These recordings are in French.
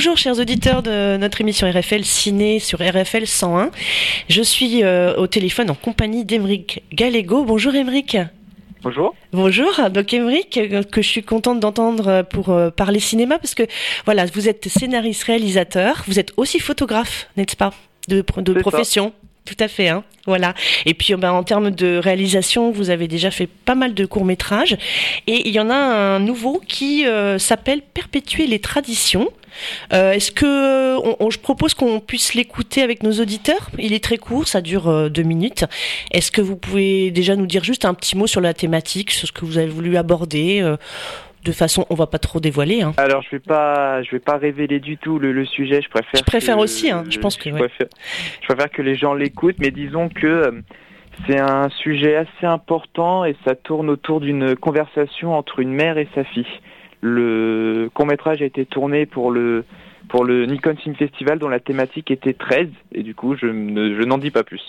bonjour chers auditeurs de notre émission RFL Ciné sur RFL 101. Je suis euh, au téléphone en compagnie d'Emeric Gallego. Bonjour Emeric. Bonjour. Bonjour. Donc Emeric, euh, que je suis contente d'entendre pour euh, parler cinéma parce que voilà, vous êtes scénariste, réalisateur, vous êtes aussi photographe, n'est-ce pas, de, de profession. Tout à fait, hein. Voilà. Et puis, ben, en termes de réalisation, vous avez déjà fait pas mal de courts métrages, et il y en a un nouveau qui euh, s'appelle Perpétuer les traditions. Euh, Est-ce que je propose qu'on puisse l'écouter avec nos auditeurs? Il est très court, ça dure euh, deux minutes. Est-ce que vous pouvez déjà nous dire juste un petit mot sur la thématique, sur ce que vous avez voulu aborder de façon, on va pas trop dévoiler. Hein. Alors je vais pas, je vais pas révéler du tout le, le sujet. Je préfère. Je préfère aussi. Hein, je pense que. Je, préfère, je préfère que les gens l'écoutent, mais disons que euh, c'est un sujet assez important et ça tourne autour d'une conversation entre une mère et sa fille. Le court métrage a été tourné pour le pour le Nikon Film Festival dont la thématique était 13 et du coup je, ne, je n'en dis pas plus.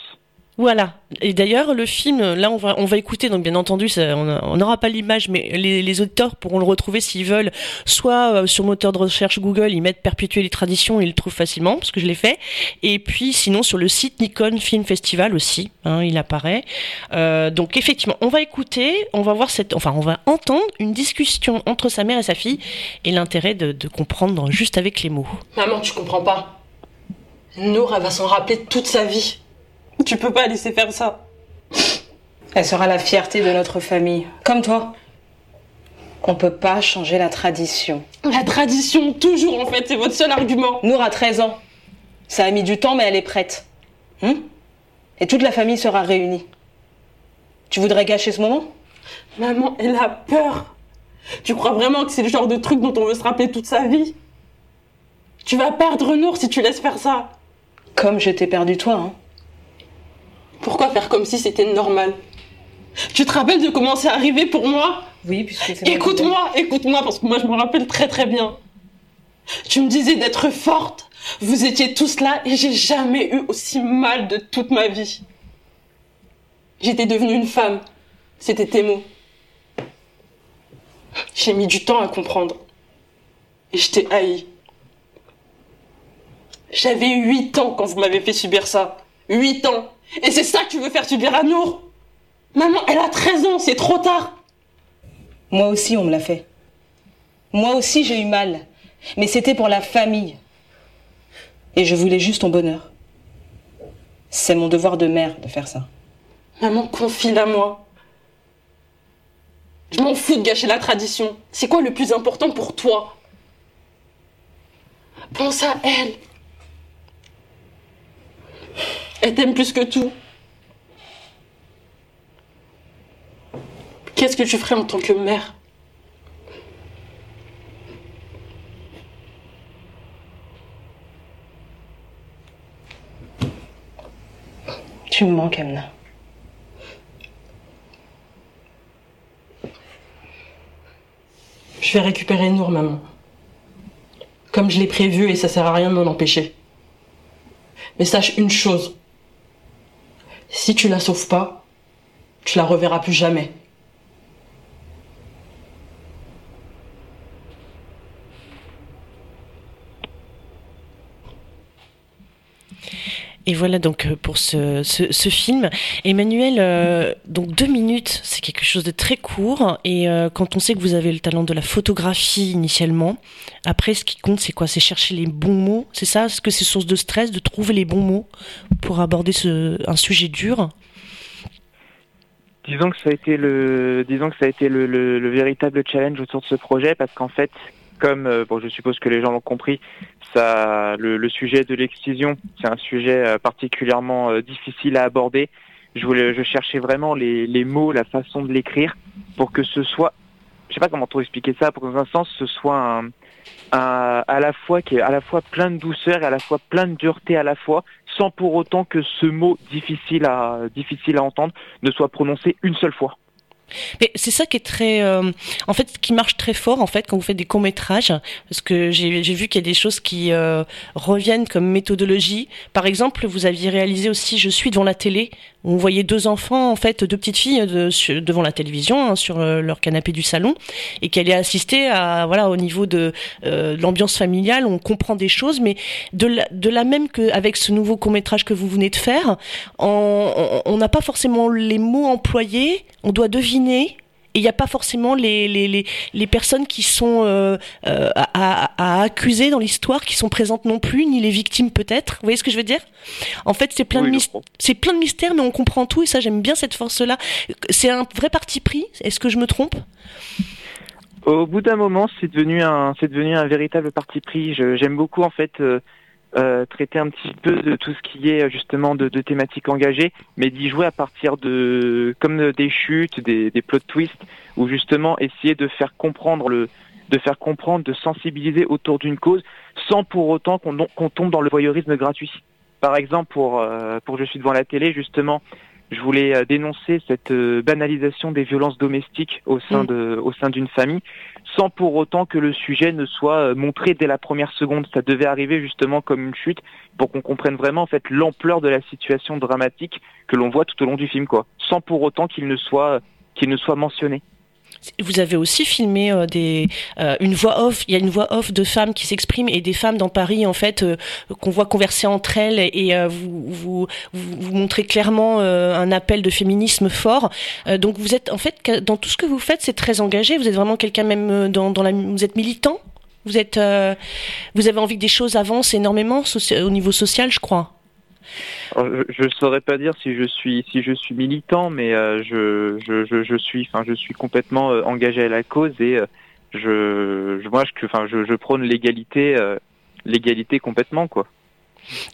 Voilà. Et d'ailleurs, le film, là, on va, on va écouter, donc bien entendu, on n'aura pas l'image, mais les, auditeurs pourront le retrouver s'ils veulent, soit euh, sur moteur de recherche Google, ils mettent Perpétuer les traditions, ils le trouvent facilement, parce que je l'ai fait. Et puis, sinon, sur le site Nikon Film Festival aussi, hein, il apparaît. Euh, donc, effectivement, on va écouter, on va voir cette, enfin, on va entendre une discussion entre sa mère et sa fille, et l'intérêt de, de comprendre juste avec les mots. Maman, tu comprends pas? Nour, elle va s'en rappeler toute sa vie. Tu peux pas laisser faire ça. Elle sera la fierté de notre famille. Comme toi. On peut pas changer la tradition. La tradition, toujours en fait, c'est votre seul argument. Nour a 13 ans. Ça a mis du temps, mais elle est prête. Hum Et toute la famille sera réunie. Tu voudrais gâcher ce moment? Maman, elle a peur. Tu crois vraiment que c'est le genre de truc dont on veut se rappeler toute sa vie? Tu vas perdre Nour si tu laisses faire ça. Comme je t'ai perdu toi, hein. Pourquoi faire comme si c'était normal Tu te rappelles de comment c'est arrivé pour moi Oui, puisque c'est Écoute-moi, écoute-moi, parce que moi je me rappelle très très bien. Tu me disais d'être forte. Vous étiez tous là et j'ai jamais eu aussi mal de toute ma vie. J'étais devenue une femme. C'était tes mots. J'ai mis du temps à comprendre. Et je t'ai haï. J'avais 8 ans quand vous m'avez fait subir ça. 8 ans. Et c'est ça que tu veux faire subir à Nour Maman, elle a 13 ans, c'est trop tard. Moi aussi, on me l'a fait. Moi aussi, j'ai eu mal. Mais c'était pour la famille. Et je voulais juste ton bonheur. C'est mon devoir de mère de faire ça. Maman, confie-la moi. Je m'en fous de gâcher la tradition. C'est quoi le plus important pour toi? Pense à elle. Elle t'aime plus que tout. Qu'est-ce que tu ferais en tant que mère? Tu me manques, Amna. Je vais récupérer Nour, maman. Comme je l'ai prévu et ça sert à rien de m'en empêcher. Mais sache une chose. Si tu la sauves pas, tu la reverras plus jamais. Et voilà donc euh, pour ce, ce, film. Emmanuel, euh, donc deux minutes, c'est quelque chose de très court. Et euh, quand on sait que vous avez le talent de la photographie initialement, après ce qui compte c'est quoi? C'est chercher les bons mots. C'est ça? Est-ce que c'est source de stress de trouver les bons mots pour aborder ce, un sujet dur? Disons que ça a été le, disons que ça a été le, le, le véritable challenge autour de ce projet parce qu'en fait, comme euh, bon, je suppose que les gens l'ont compris, ça, le, sujet de l'excision, c'est un sujet euh, particulièrement euh, difficile à aborder. Je voulais, je cherchais vraiment les, les mots, la façon de l'écrire pour que ce soit, je sais pas comment trop expliquer ça, pour que dans un sens ce soit un, un, à la fois qui est à la fois plein de douceur et à la fois plein de dureté à la fois, sans pour autant que ce mot difficile à difficile à entendre ne soit prononcé une seule fois. Mais c'est ça qui est très, euh, en fait, qui marche très fort en fait quand vous faites des courts métrages, parce que j'ai vu qu'il y a des choses qui euh, reviennent comme méthodologie. Par exemple, vous aviez réalisé aussi Je suis devant la télé, où on voyait deux enfants en fait, deux petites filles de, devant la télévision hein, sur euh, leur canapé du salon, et qui allaient assister à voilà au niveau de, l'ambiance familiale, on comprend des choses, mais de la, de la même qu'avec ce nouveau court métrage que vous venez de faire, on n'a pas forcément les mots employés, on doit deviner et il n'y a pas forcément les, les, les, personnes qui sont euh, euh, à, accuser dans l'histoire, qui sont présentes non plus, ni les victimes peut-être. Vous voyez ce que je veux dire? En fait, c'est plein, de c'est plein de mystères, mais on comprend tout, et ça, j'aime bien cette force-là. C'est un vrai parti pris, est-ce que je me trompe? Au bout d'un moment, c'est devenu, un, devenu un véritable parti pris. j'aime beaucoup, en fait... Euh, euh, traiter un petit peu de tout ce qui est justement de, de thématiques engagées, mais d'y jouer à partir de comme des chutes, des, des plot twists, ou justement essayer de faire comprendre le de faire comprendre, de sensibiliser autour d'une cause, sans pour autant qu'on tombe dans le voyeurisme gratuit. Par exemple, pour euh, pour Je suis devant la télé, justement, je voulais euh, dénoncer cette euh, banalisation des violences domestiques au sein mm. de, au sein d'une famille, sans pour autant que le sujet ne soit euh, montré dès la première seconde. Ça devait arriver justement comme une chute pour qu'on comprenne vraiment en fait l'ampleur de la situation dramatique que l'on voit tout au long du film, quoi, sans pour autant qu'il ne soit qu'il ne soit mentionné. Vous avez aussi filmé euh, des, euh, une voix off. Il y a une voix off de femmes qui s'expriment et des femmes dans Paris en fait euh, qu'on voit converser entre elles et vous, vous, vous, montrez clairement un appel de féminisme fort. donc vous êtes en fait dans tout ce que vous faites, c'est très engagé. Vous êtes vraiment quelqu'un même dans, dans la, vous êtes militant. Vous êtes, vous avez envie que des choses avancent énormément au niveau social, je crois je ne saurais pas dire si je suis si je suis militant, mais euh, je, je, suis je suis complètement euh, engagé à la cause et euh, je, moi je je, prône l'égalité complètement quoi.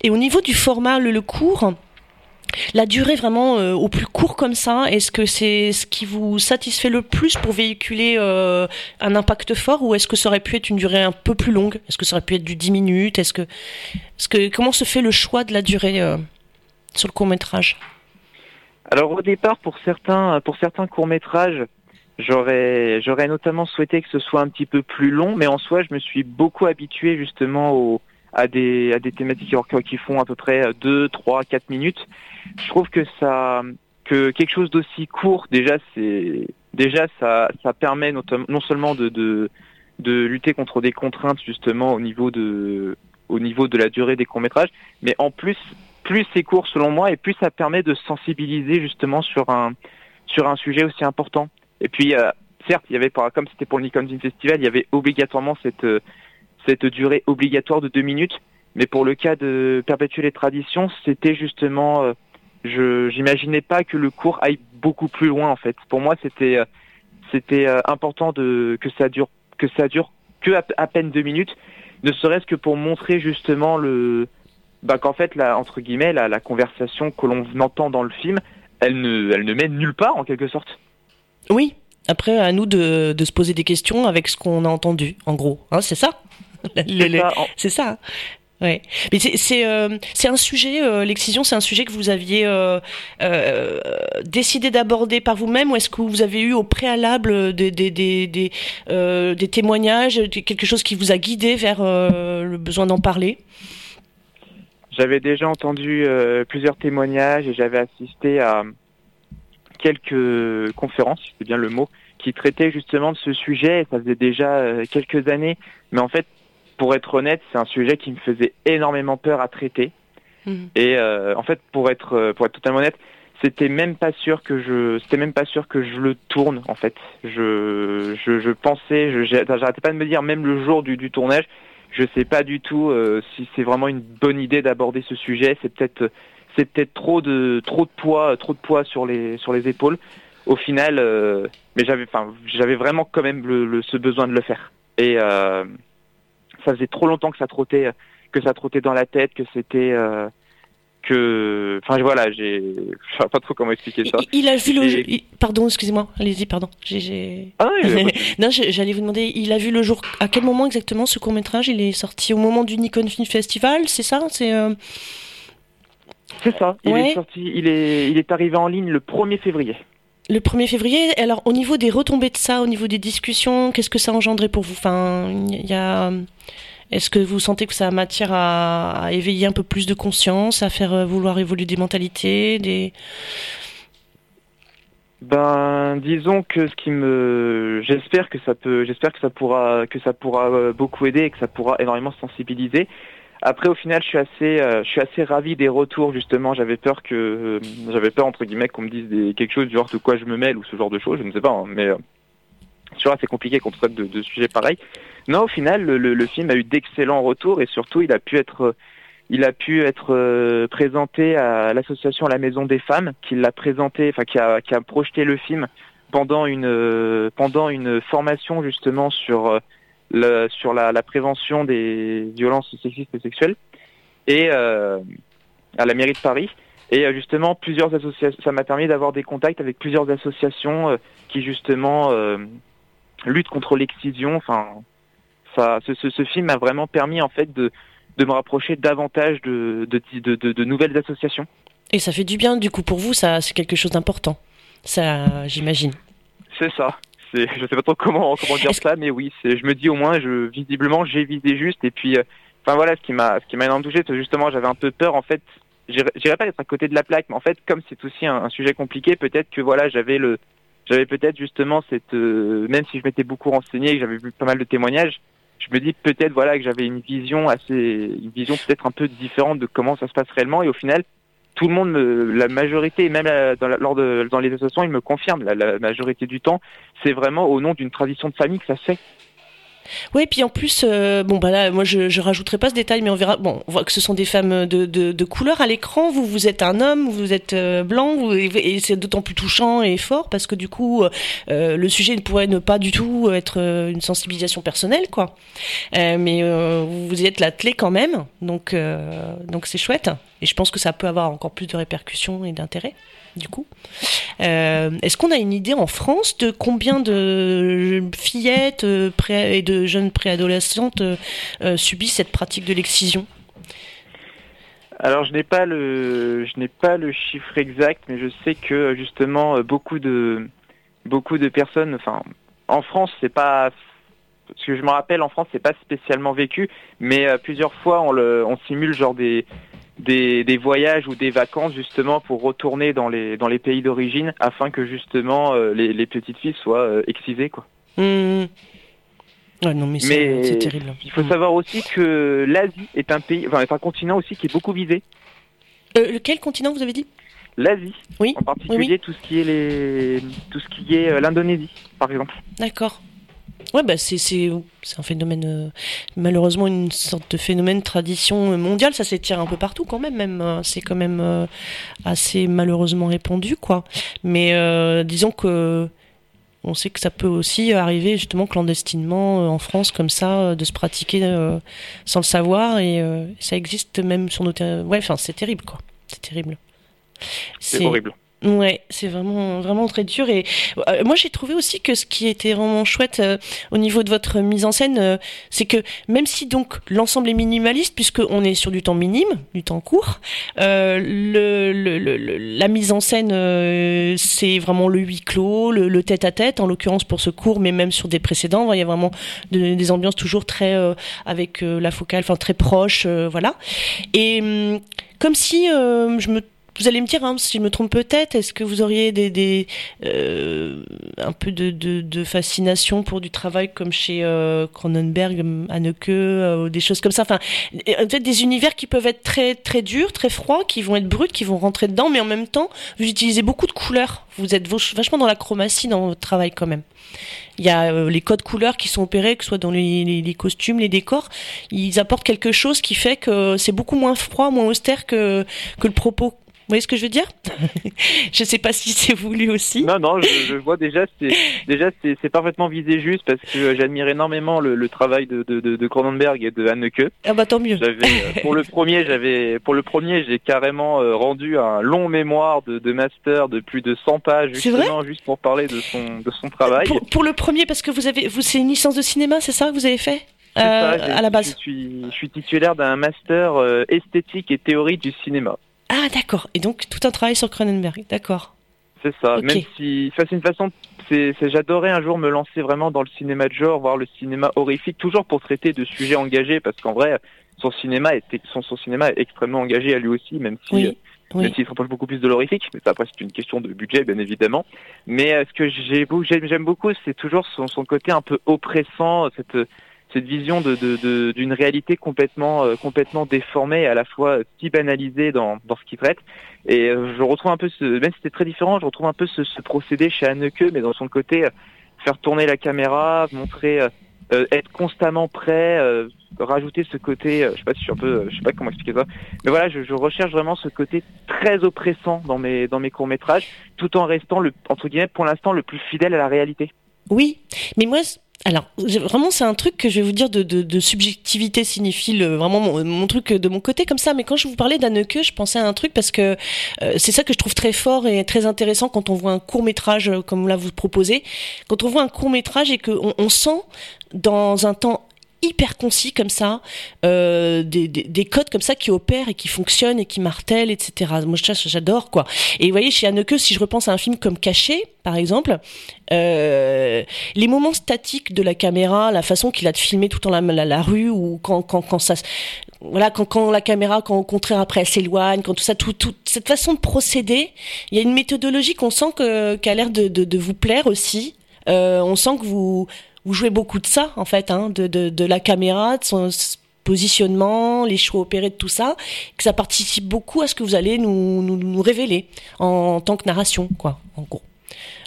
Et au niveau du format le cours, la durée vraiment euh, au plus court comme ça, est-ce que c'est ce qui vous satisfait le plus pour véhiculer euh, un impact fort ou est-ce que ça aurait pu être une durée un peu plus longue? Est-ce que ça aurait pu être du 10 minutes? Est-ce que, comment se fait le choix de la durée euh, sur le court métrage? Alors au départ pour certains pour certains courts métrages, j'aurais j'aurais notamment souhaité que ce soit un petit peu plus long, mais en soi je me suis beaucoup habitué justement au à des, à des thématiques qui font à peu près 2, 3, 4 minutes. Je trouve que ça, que quelque chose d'aussi court, déjà, c'est, déjà, ça, ça permet non seulement de, de, de lutter contre des contraintes justement au niveau de, au niveau de la durée des courts métrages, mais en plus, plus c'est court selon moi, et plus ça permet de sensibiliser justement sur un, sur un sujet aussi important. Et puis, euh, certes, il y avait, comme c'était pour le Nikon Festival, il y avait obligatoirement cette, cette durée obligatoire de deux minutes. Mais pour le cas de perpétuer les traditions, c'était justement, euh, je j'imaginais pas que le cours aille beaucoup plus loin en fait. Pour moi, c'était euh, c'était euh, important de que ça dure que ça dure que à, peine deux minutes, ne serait-ce que pour montrer justement le bah qu'en fait la entre guillemets la, la conversation que l'on entend dans le film, elle ne elle ne mène nulle part en quelque sorte. Oui. Après, à nous de, de se poser des questions avec ce qu'on a entendu, en gros. Hein, c'est ça? c'est ça. Hein. Ouais. Mais c'est euh, un sujet euh, l'excision, c'est un sujet que vous aviez euh, décidé d'aborder par vous-même ou est-ce que vous avez eu au préalable des des des des, témoignages, quelque chose qui vous a guidé vers le besoin d'en parler? J'avais déjà entendu plusieurs témoignages et j'avais assisté à quelques conférences, c'est bien le mot, qui traitaient justement de ce sujet. Ça faisait déjà quelques années, mais en fait pour être honnête, c'est un sujet qui me faisait énormément peur à traiter. Mhm. Et euh, en fait, pour être euh, pour être totalement honnête, c'était même pas sûr que je c'était même pas sûr que je le tourne en fait. Je je, je pensais, je j'arrêtais pas de me dire même le jour du, du tournage, je sais pas du tout euh, si c'est vraiment une bonne idée d'aborder ce sujet. C'est peut-être c'est peut-être trop de trop de poids trop de poids sur les sur les épaules. Au final, mais j'avais enfin j'avais vraiment quand même le, ce besoin de le faire. Et ça faisait trop longtemps que ça trottait, que ça trottait dans la tête, que c'était euh, que, enfin voilà, j'ai, je sais pas trop comment expliquer ça. Il, a vu le, pardon, excusez-moi, allez-y, pardon. Ah non, j'allais vous demander, il a vu le jour. À quel moment exactement ce court métrage Il est sorti? Au moment du Nikon Film Festival, c'est ça? C'est. Euh, c'est ça. Il est sorti. Il est, il est arrivé en ligne le 1er février. Le 1er février. Alors, au niveau des retombées de ça, au niveau des discussions, qu'est-ce que ça a engendré pour vous? Enfin, a. Est-ce que vous sentez que ça a matière à, éveiller un peu plus de conscience, à faire euh, vouloir évoluer des mentalités, ben, disons que ce qui me, j'espère que ça peut, j'espère que ça pourra, que ça pourra euh, beaucoup aider et que ça pourra énormément sensibiliser. Après, au final, je suis assez, euh, je suis assez ravi des retours. Justement, j'avais peur que, j'avais peur entre guillemets qu'on me dise des, quelque chose du genre de quoi je me mêle ou ce genre de choses. Je ne sais pas, hein, mais c'est assez compliqué qu'on traite de, de sujets pareils. Non, au final, le, film a eu d'excellents retours et surtout, il a pu être, il a pu être euh, présenté à l'association La Maison des Femmes, qui l'a présenté, enfin qui a, qui a projeté le film pendant une euh, pendant une formation justement sur euh, le, sur la, la, prévention des violences sexistes et sexuelles et à la mairie de Paris. Et justement, plusieurs associations, ça m'a permis d'avoir des contacts avec plusieurs associations qui justement luttent contre l'excision. Enfin, ce, film m'a vraiment permis en fait de, de me rapprocher davantage de, de, de, nouvelles associations. Et ça fait du bien, du coup, pour vous, ça, c'est quelque chose d'important. Ça, j'imagine. C'est ça. C'est, je sais pas trop comment, comment dire ça, mais oui, c'est, je me dis au moins, je, visiblement, j'ai visé juste. Et puis, euh, enfin voilà, ce qui m'a, ce qui m'a énormément touché, c'est justement, j'avais un peu peur, en fait. J'irais pas être à côté de la plaque, mais en fait, comme c'est aussi un, sujet compliqué, peut-être que voilà, j'avais le, j'avais peut-être justement cette, euh, même si je m'étais beaucoup renseigné, et que j'avais vu pas mal de témoignages, je me dis peut-être voilà que j'avais une vision assez, une vision peut-être un peu différente de comment ça se passe réellement. Et au final, tout le monde, la majorité, même dans, lors de, dans les associations, ils me confirment, la, majorité du temps, c'est vraiment au nom d'une tradition de famille que ça se fait. Oui, puis en plus, euh, bon, bah là, moi, je, je rajouterai pas ce détail, mais on verra. Bon, on voit que ce sont des femmes de, de, couleur à l'écran. Vous, vous êtes un homme, vous êtes euh, blanc, et, c'est d'autant plus touchant et fort parce que du coup, euh, le sujet ne pourrait ne pas du tout être une sensibilisation personnelle, quoi. mais vous êtes la clé quand même, donc donc c'est chouette. Et je pense que ça peut avoir encore plus de répercussions et d'intérêt du coup. Euh, est-ce qu'on a une idée en France de combien de fillettes euh, et de jeunes préadolescentes euh, subissent cette pratique de l'excision? Alors je n'ai pas le je n'ai pas le chiffre exact, mais je sais que justement beaucoup de beaucoup de personnes, enfin en France c'est pas ce que je me rappelle en France c'est pas spécialement vécu, mais plusieurs fois on le on simule genre des des, des, voyages ou des vacances justement pour retourner dans les dans les pays d'origine afin que justement euh, les, les, petites filles soient euh, excisées quoi. Mmh. non mais, c'est terrible. Il faut savoir aussi que l'Asie est un pays, enfin, est un continent aussi qui est beaucoup visé. Euh, lequel continent vous avez dit? L'Asie. Oui. En particulier tout ce qui est les tout ce qui est l'Indonésie par exemple. D'accord. Ouais, bah c'est un phénomène, euh, malheureusement, une sorte de phénomène tradition mondiale. Ça s'étire un peu partout quand même. même euh, c'est quand même euh, assez malheureusement répandu, quoi. Mais disons que on sait que ça peut aussi arriver justement clandestinement en France comme ça, de se pratiquer sans le savoir. Et ça existe même sur nos territoires. Ouais, enfin, c'est terrible, quoi. C'est terrible. C'est horrible. Ouais, c'est vraiment vraiment très dur et euh, moi j'ai trouvé aussi que ce qui était vraiment chouette euh, au niveau de votre mise en scène, euh, c'est que même si donc l'ensemble est minimaliste puisque on est sur du temps minime, du temps court, la mise en scène c'est vraiment le huis clos, le, tête à tête en l'occurrence pour ce cours, mais même sur des précédents, il y a vraiment des ambiances toujours très avec la focale, enfin très proche, voilà. Et hum, comme si je me vous allez me dire, hein, si je me trompe peut-être, est-ce que vous auriez des, des euh, un peu de, de, de, fascination pour du travail comme chez euh, Cronenberg, Haneke, euh, des choses comme ça? Enfin, peut-être des univers qui peuvent être très très durs, très froids, qui vont être bruts, qui vont rentrer dedans, mais en même temps, vous utilisez beaucoup de couleurs. Vous êtes vachement dans la chromatie dans votre travail quand même. Il y a euh, les codes couleurs qui sont opérés, que ce soit dans les, les, les, costumes, les décors. Ils apportent quelque chose qui fait que c'est beaucoup moins froid, moins austère que, que le propos. Vous voyez ce que je veux dire? Je ne sais pas si c'est voulu aussi. Non, non, je, vois déjà, c'est déjà c'est parfaitement visé juste parce que j'admire énormément le, travail de, de, de, Cronenberg et de Hanneke. Ah bah tant mieux. Euh, pour le premier, j'avais pour le premier, j'ai carrément euh, rendu un long mémoire de, de master de plus de 100 pages justement juste pour parler de son de son travail. Pour, pour le premier, parce que vous avez, vous c'est une licence de cinéma, c'est ça que vous avez fait? Euh, à la base. Je suis, je suis titulaire d'un master esthétique et théorie du cinéma. Ah, d'accord. Et donc, tout un travail sur Cronenberg. D'accord. C'est ça. Même si, c'est une façon, c'est, j'adorais un jour me lancer vraiment dans le cinéma de genre, voir le cinéma horrifique, toujours pour traiter de sujets engagés, parce qu'en vrai, son cinéma est, son, son cinéma est extrêmement engagé à lui aussi, même si. Oui. Même s'il se rapproche beaucoup plus de l'horrifique, mais ça, après c'est une question de budget bien évidemment. Mais euh, ce que j'aime beaucoup, c'est toujours son, son, côté un peu oppressant, cette, cette vision de, de, d'une réalité complètement, euh, complètement déformée, à la fois si banalisée dans, dans ce qu'il traite. Et euh, je retrouve un peu, ce, même si c'était très différent, je retrouve un peu ce, ce procédé chez Anneke, mais dans son côté, faire tourner la caméra, montrer euh, être constamment prêt, euh, rajouter ce côté, euh, je sais pas si je suis un peu, je sais pas comment expliquer ça, mais voilà, je, je, recherche vraiment ce côté très oppressant dans mes dans mes courts métrages, tout en restant le entre guillemets pour l'instant le plus fidèle à la réalité. Oui, mais moi alors, vraiment, c'est un truc que je vais vous dire de, de, subjectivité cinéphile, euh, vraiment mon, truc de mon côté comme ça. Mais quand je vous parlais d'Anneke, je pensais à un truc parce que euh, c'est ça que je trouve très fort et très intéressant quand on voit un court métrage euh, comme là vous proposez. Quand on voit un court métrage et qu'on on sent dans un temps hyper concis comme ça, euh, des, des, des, codes comme ça qui opèrent et qui fonctionnent et qui martèlent, etc. Moi, j'adore quoi. Et vous voyez, chez Anneke, si je repense à un film comme Caché, par exemple, euh, les moments statiques de la caméra, la façon qu'il a de filmer tout en la, la, rue ou quand, quand, quand ça voilà quand, quand la caméra quand au contraire après elle s'éloigne quand tout ça tout, toute cette façon de procéder il y a une méthodologie qu'on sent que a l'air de, de, de, vous plaire aussi euh, on sent que vous vous jouez beaucoup de ça en fait, hein, de, de, la caméra, de son positionnement, les choix opérés de tout ça, que ça participe beaucoup à ce que vous allez nous, nous, nous révéler en, tant que narration, quoi, en gros.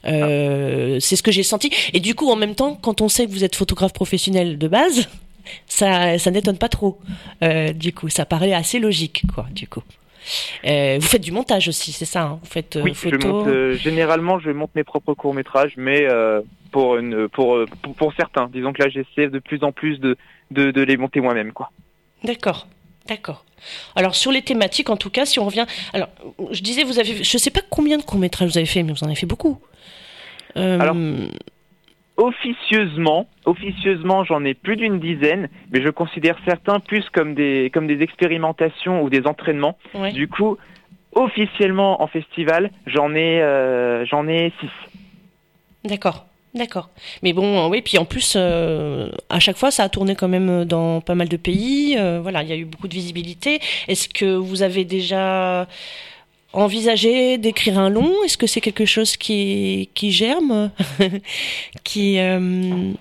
Euh, c'est ce que j'ai senti. Et du coup, en même temps, quand on sait que vous êtes photographe professionnel de base, ça, ça n'étonne pas trop. Euh, du coup, ça paraît assez logique, quoi. Du coup. Euh, vous faites du montage aussi, c'est ça hein Vous faites euh, oui, Je monte, euh, généralement, je monte mes propres courts métrages, mais euh, pour, une, pour, pour, pour certains, disons que là, j'essaie de plus en plus de, de, de les monter moi-même, quoi. D'accord, d'accord. Alors sur les thématiques, en tout cas, si on revient, alors je disais, vous avez, je sais pas combien de courts métrages vous avez fait, mais vous en avez fait beaucoup. Alors, officieusement, officieusement, j'en ai plus d'une dizaine, mais je considère certains plus comme des comme des expérimentations ou des entraînements. Du coup, officiellement en festival, j'en ai euh, j'en ai six. D'accord. D'accord. Mais bon, oui, puis en plus, euh, à chaque fois, ça a tourné quand même dans pas mal de pays. Euh, voilà, il y a eu beaucoup de visibilité. Est-ce que vous avez déjà envisager d'écrire un long? Est-ce que c'est quelque chose qui, qui germe? Qui, euh...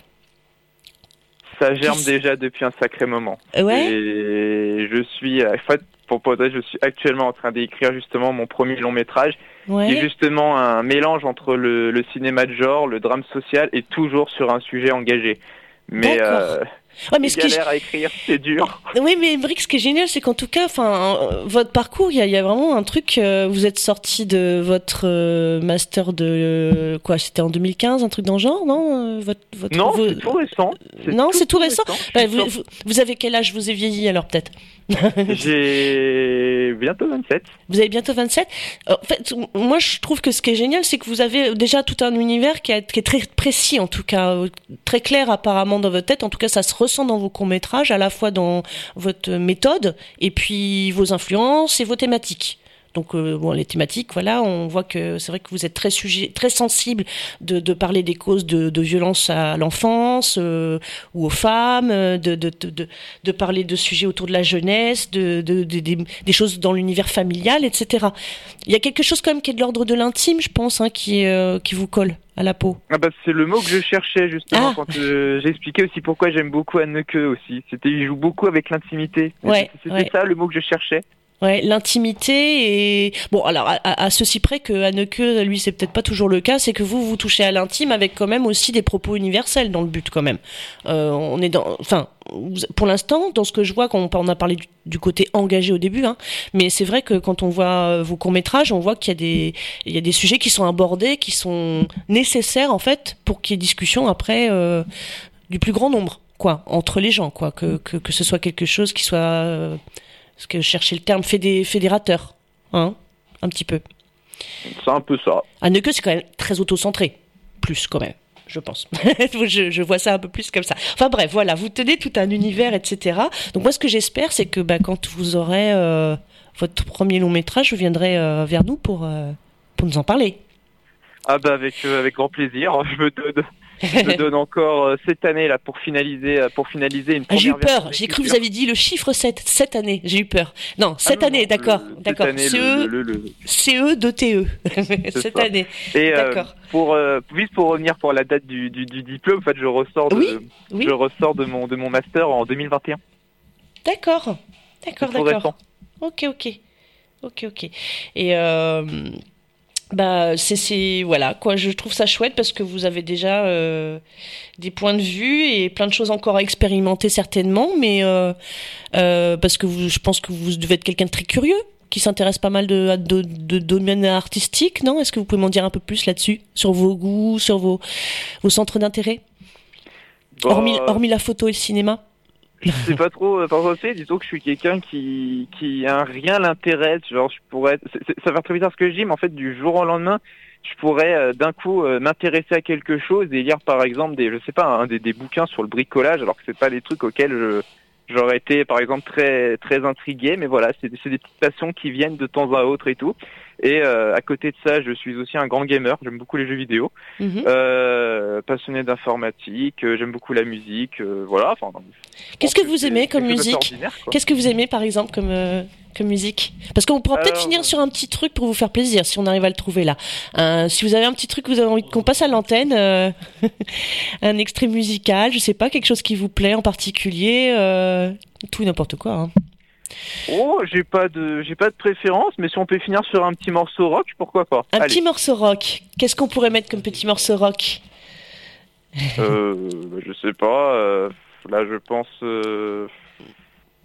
Ça germe qui... déjà depuis un sacré moment. Ouais. Et je suis, en fait, pour poser, je suis actuellement en train d'écrire justement mon premier long métrage, ouais. qui est justement un mélange entre le, le, cinéma de genre, le drame social et toujours sur un sujet engagé. Mais euh, Ouais, mais ce galère qui... à écrire, c'est dur. Oui, mais Brick, ce qui est génial, c'est qu'en tout cas, enfin, votre parcours, il y, y, a vraiment un truc. Euh, vous êtes sorti de votre euh, master de euh, quoi C'était en 2015, un truc dans le genre, non votre, votre, Non, vos... c'est tout récent. Non, c'est tout, tout, récent. récent. Bah, vous, vous, vous, avez quel âge? Vous avez vieilli alors peut-être? J'ai bientôt 27. Vous avez bientôt 27 En fait, moi je trouve que ce qui est génial, c'est que vous avez déjà tout un univers qui, est, qui est très précis, en tout cas, très clair apparemment dans votre tête. En tout cas, ça se ressent dans vos courts-métrages, à la fois dans votre méthode et puis vos influences et vos thématiques. Donc euh, bon, les thématiques, voilà, on voit que c'est vrai que vous êtes très sujet, très sensible de, de parler des causes de, de violence à l'enfance euh, ou aux femmes, de, de, parler de sujets autour de la jeunesse, de, de, de des, des choses dans l'univers familial, etc. Il y a quelque chose quand même qui est de l'ordre de l'intime, je pense, hein, qui, euh, qui vous colle à la peau. Ah bah c'est le mot que je cherchais justement ah. quand euh, j'expliquais aussi pourquoi j'aime beaucoup Anneke aussi. C'était il joue beaucoup avec l'intimité. Ouais, C'était ouais. ça le mot que je cherchais. Ouais, l'intimité et bon alors à, à, ceci près que Anneke lui c'est peut-être pas toujours le cas, c'est que vous vous touchez à l'intime avec quand même aussi des propos universels dans le but quand même. Euh, on est dans, enfin pour l'instant dans ce que je vois quand on, a parlé du, côté engagé au début, hein, mais c'est vrai que quand on voit vos courts métrages, on voit qu'il y a des il y a des sujets qui sont abordés, qui sont nécessaires en fait pour qu'il y ait discussion après euh, du plus grand nombre quoi entre les gens quoi que que, que ce soit quelque chose qui soit euh, parce que je cherchais le terme fédé fédérateur, hein, un petit peu. C'est un peu ça. Anneke, c'est quand même très auto-centré, plus quand même, je pense. je, je, vois ça un peu plus comme ça. Enfin bref, voilà, vous tenez tout un univers, etc. Donc moi, ce que j'espère, c'est que bah, quand vous aurez euh, votre premier long métrage, vous viendrez euh, vers nous pour, euh, pour nous en parler. Ah bah avec avec grand plaisir. Je me donne je donne encore cette année là pour finaliser pour finaliser une ah, J'ai eu peur. J'ai cru que vous aviez dit le chiffre 7 cette année. J'ai eu peur. Non, cette ah année, d'accord, d'accord. CE CE de TE cette année. Et pour juste pour revenir pour la date du, du, du diplôme, en fait, je ressors de je ressors de mon de mon master en 2021. D'accord. D'accord, d'accord. Ok, ok. Ok, ok. Et euh, bah c'est voilà quoi. Je trouve ça chouette parce que vous avez déjà euh, des points de vue et plein de choses encore à expérimenter certainement, mais euh, parce que je pense que vous devez être quelqu'un de très curieux qui s'intéresse pas mal de, de, de domaines artistiques, non? Est-ce que vous pouvez m'en dire un peu plus là-dessus, sur vos goûts, sur vos, vos centres d'intérêt, bah, hormis, hormis la photo et le cinéma? Je sais pas trop penser. Disons que je suis quelqu'un qui qui a rien l'intéresse. Genre, je pourrais. Ça va très bizarre ce que je dis, mais en fait, du jour au lendemain, je pourrais euh, d'un coup euh, m'intéresser à quelque chose et lire, par exemple, des, je sais pas, hein, des, des bouquins sur le bricolage, alors que c'est pas des trucs auxquels je j'aurais été, par exemple, très très intrigué. Mais voilà, c'est des petites passions qui viennent de temps à autre et tout. Et euh, à côté de ça, je suis aussi un grand gamer. J'aime beaucoup les jeux vidéo. Mhm. Euh, passionné d'informatique. Euh, j'aime beaucoup la musique. voilà. Enfin, Qu'est-ce que vous aimez comme musique Qu'est-ce que vous aimez, par exemple, comme comme musique Parce qu'on pourra peut-être finir sur un petit truc pour vous faire plaisir, si on arrive à le trouver là. si vous avez un petit truc que vous avez envie qu'on passe à l'antenne, un extrait musical, je sais pas, quelque chose qui vous plaît en particulier, tout n'importe quoi. Hein. Oh, j'ai pas de j'ai pas de préférence, mais si on peut finir sur un petit morceau rock, pourquoi pas Un petit morceau rock. Qu'est-ce qu'on pourrait mettre comme petit morceau rock euh, Je sais pas. Euh, là, je pense. Euh,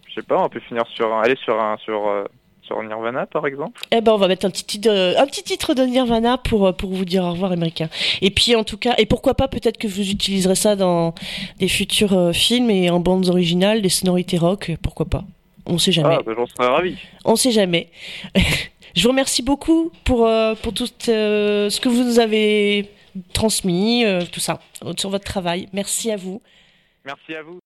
je sais pas. On peut finir sur un. Aller sur un sur. Euh, sur Nirvana par exemple Eh ben on va mettre un petit titre, un petit titre de Nirvana pour pour vous dire au revoir américain. Et puis en tout cas et pourquoi pas peut-être que vous utiliserez ça dans des futurs films et en bandes originales, des sonorités rock, pourquoi pas. On sait jamais. Ah, bah, j'en serais ravi. On sait jamais. Je vous remercie beaucoup pour, euh, pour tout euh, ce que vous nous avez transmis, euh, tout ça, sur votre travail. Merci à vous. Merci à vous.